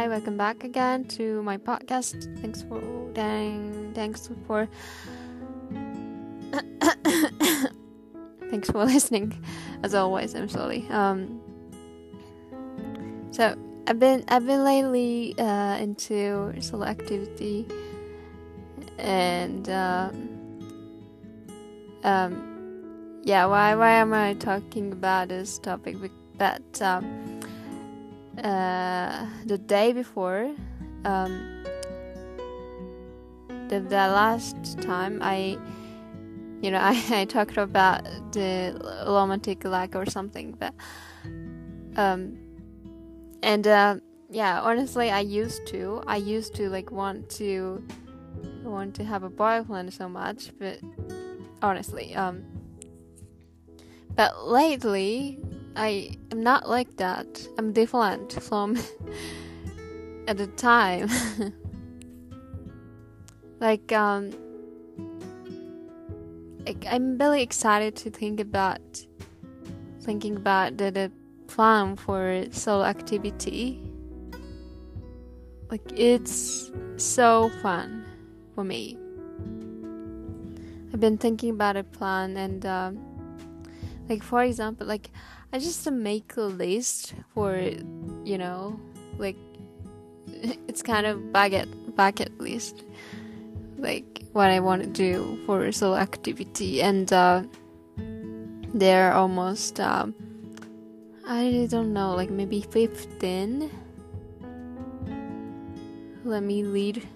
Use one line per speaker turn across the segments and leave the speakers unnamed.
Hi, welcome back again to my podcast. Thanks for dang, thanks for thanks for listening. As always, I'm sorry. Um, so I've been I've been lately uh, into solo activity and uh, um, yeah. Why why am I talking about this topic? But um, uh, the day before, um, the, the last time I, you know, I, I talked about the romantic like or something, but, um, and, uh, yeah, honestly, I used to, I used to like want to, want to have a boyfriend so much, but honestly, um, but lately, I am not like that. I'm different from at the time. like um like I'm really excited to think about thinking about the, the plan for solo activity. Like it's so fun for me. I've been thinking about a plan and uh, like for example like I just make a list for you know like it's kind of bucket bucket list like what I want to do for a solo activity. And uh, they're almost um, I don't know like maybe 15 let me lead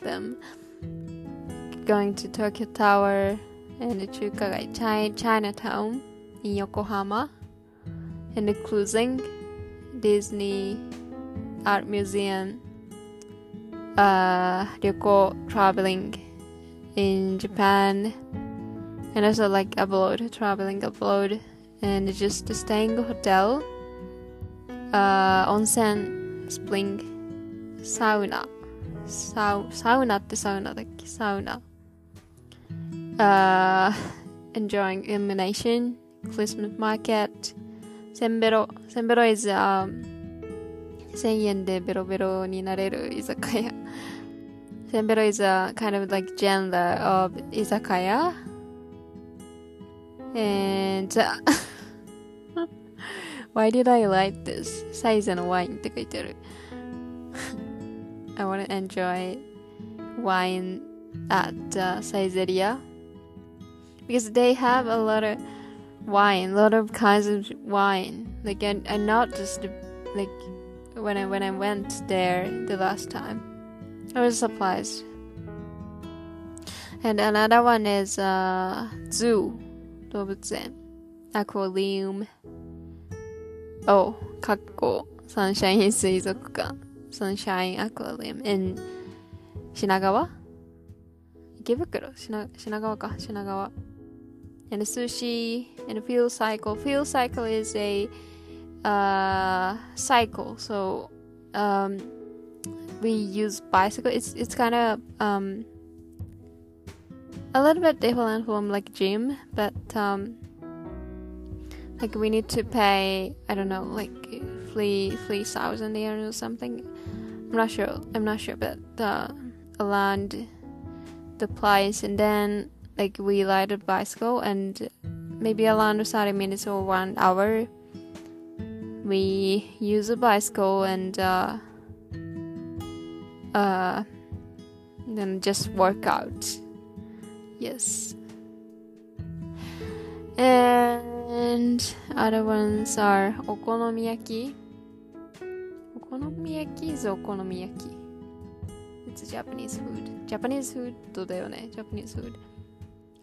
them. Going to Tokyo Tower and the Chukagai Chinatown in Yokohama and the cruising Disney Art Museum uh, Ryoko traveling in Japan and also like abroad traveling abroad and just staying hotel uh, onsen spring sauna Sau sauna ってサウナだっけサウナ uh, enjoying illumination Christmas market. Senbero, Senbero 千ベロ千ベロ is、um, 1000円でベロベロになれる居酒屋 Senbero is a kind of like genre of izakaya. And uh, why did I like this? Size wine I wanna enjoy wine at the Saizeriya. Because they have a lot of wine, a lot of kinds of wine. Like and, and not just like when I when I went there the last time. I was surprised. And another one is uh, zoo, 動物園 aquarium. Oh, かっこサンシャイン水族館 Sunshine Aquarium in 品川池袋品品川か品川 and sushi and a Feel Cycle. Feel Cycle is a uh, cycle, so um, we use bicycle. It's it's kind of um, a little bit different from like gym, but um, like we need to pay. I don't know, like three three thousand yen or something. I'm not sure. I'm not sure, but uh, around the price, and then like we ride a bicycle and maybe around 30 minutes or one hour we use a bicycle and uh, uh, then just work out yes and other ones are okonomiyaki okonomiyaki is okonomiyaki it's Japanese food Japanese food どうだよね Japanese food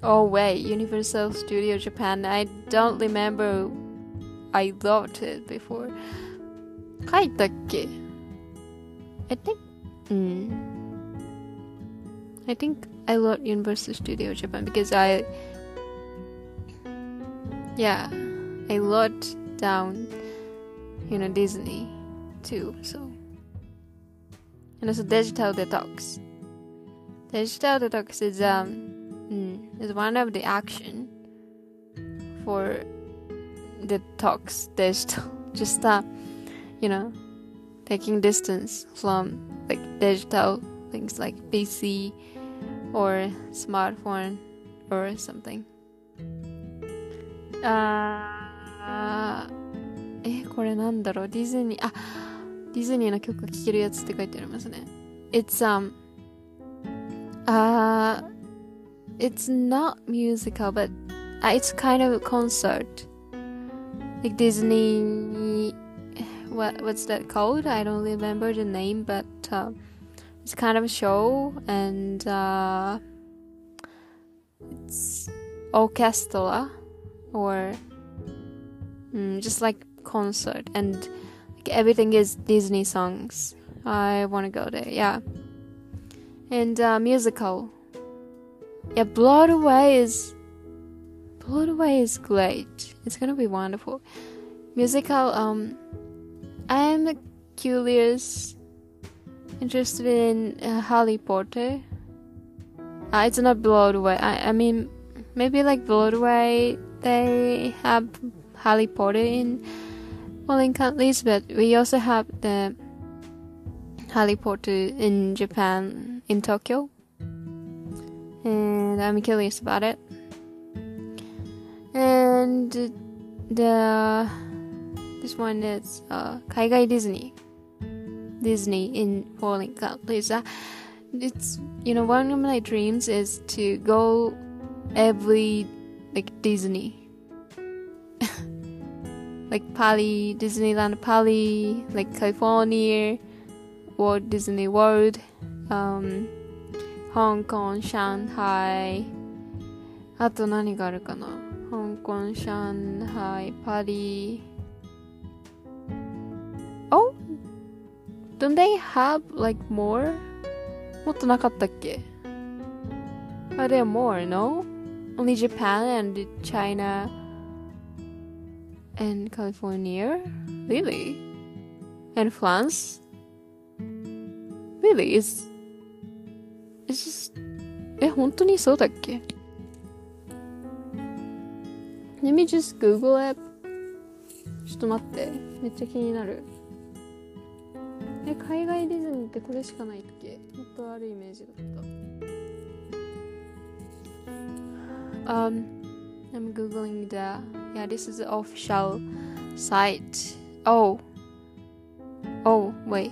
Oh wait, Universal Studio Japan. I don't remember I loved it before. 書いたっけ I think mm, I think I love Universal Studio Japan because I yeah, I loved down you know Disney too, so and also Digital Detox. Digital Detox is um mm, is one of the action for detox digital just uh you know taking distance from like digital things like pc or smartphone or something. Uh, eh, あえこれなんだろう？ディズニーあディズニーの曲が聴けるやつって書いてありますね。Ah, it's um あ、uh, it's not musical, but uh, it's kind of a concert. Like Disney, what, what's that called? I don't remember the name, but, uh, it's kind of a show and, uh, it's orchestra or mm, just like concert and like everything is Disney songs. I want to go there, yeah. And uh, musical, yeah. Broadway is Broadway is great. It's gonna be wonderful. Musical, um, I'm curious, interested in uh, Harry Potter. Uh, it's not Broadway. I, I mean, maybe like Broadway, they have Harry Potter in well in countries, but we also have the Harry Potter in Japan, in Tokyo. And I'm curious about it. And the this one is uh, Kaigai Disney. Disney in foreign countries. It's you know one of my dreams is to go every like Disney. like Pali, Disneyland Pali, like California, Walt Disney World, um, Hong Kong, Shanghai. あと何があるかな香港、Shanghai, Paris. Oh, don't they have like more? もっとなかったっけ Are there more, no? Only Japan and China and California? Really? And France? Really? It's, it's just... え、本当にそうだっけ Let me just Google it. ちょっと待って。めっちゃ気になる。え、海外ディズニーってこれしかないっけもっとあるイメージだった。Um, I'm googling the. Yeah, this is the official site. Oh. Oh, wait.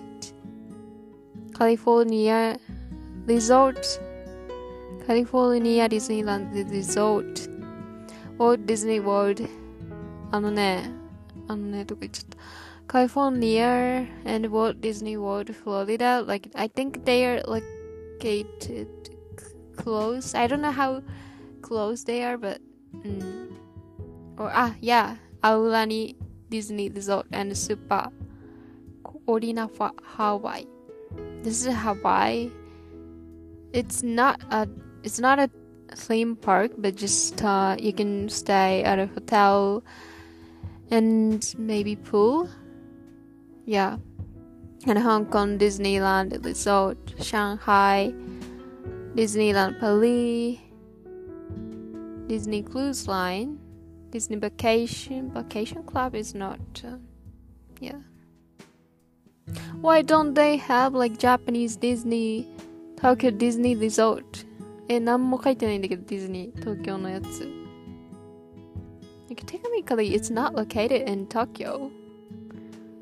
California Resort. California Disneyland Resort. Walt Disney World. あのね、あのね、どこ行っちゃった。California and Walt Disney World, Florida. Like I think they are located close. I don't know how close they are, but mm. or ah yeah, Aulani Disney Resort and Super Ordina Hawaii. This is Hawaii. It's not a it's not a theme park, but just uh, you can stay at a hotel and maybe pool. Yeah. And Hong Kong Disneyland Resort, Shanghai, Disneyland Paris, Disney Cruise Line, Disney Vacation. Vacation Club is not. Uh, yeah. Why don't they have like Japanese Disney, Tokyo Disney Resort? え、何も書いてないんだけど、ディズニー、東京のやつ。Like, technically, it's not located in Tokyo.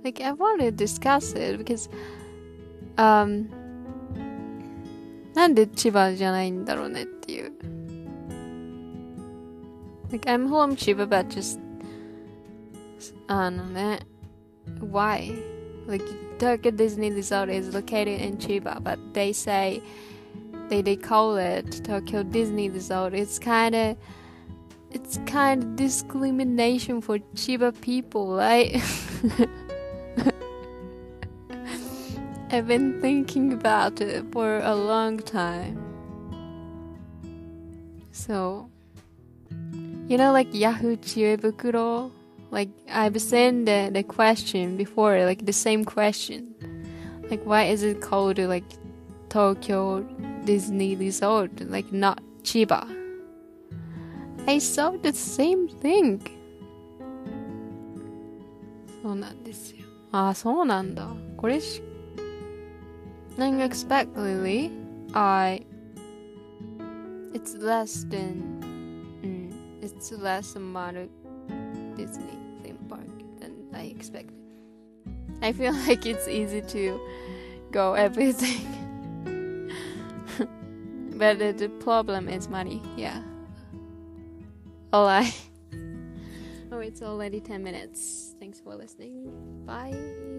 Like, I want to discuss it because, um, なんで千葉じゃないんだろうねっていう。Like, I'm home Chiba, but just, あのね、why? Like, Tokyo Disney Resort is located in Chiba, but they say they, they call it Tokyo Disney Resort. It's kind of it's kind of discrimination for Chiba people, right? I've been thinking about it for a long time. So, you know, like Yahoo Chiebukuro, like I've seen the, the question before, like the same question. Like, why is it called like Tokyo Disney Resort, like not Chiba? I saw the same thing. そうなんですよ。 ああ、そうなんだ。これし、何 you expect, Lily? I, it's less than, うん、it's less amount of Disney theme park than I expected. I feel like it's easy to go everything. but the, problem is money, yeah. Alright. Oh, it's already 10 minutes. Thanks for listening. Bye.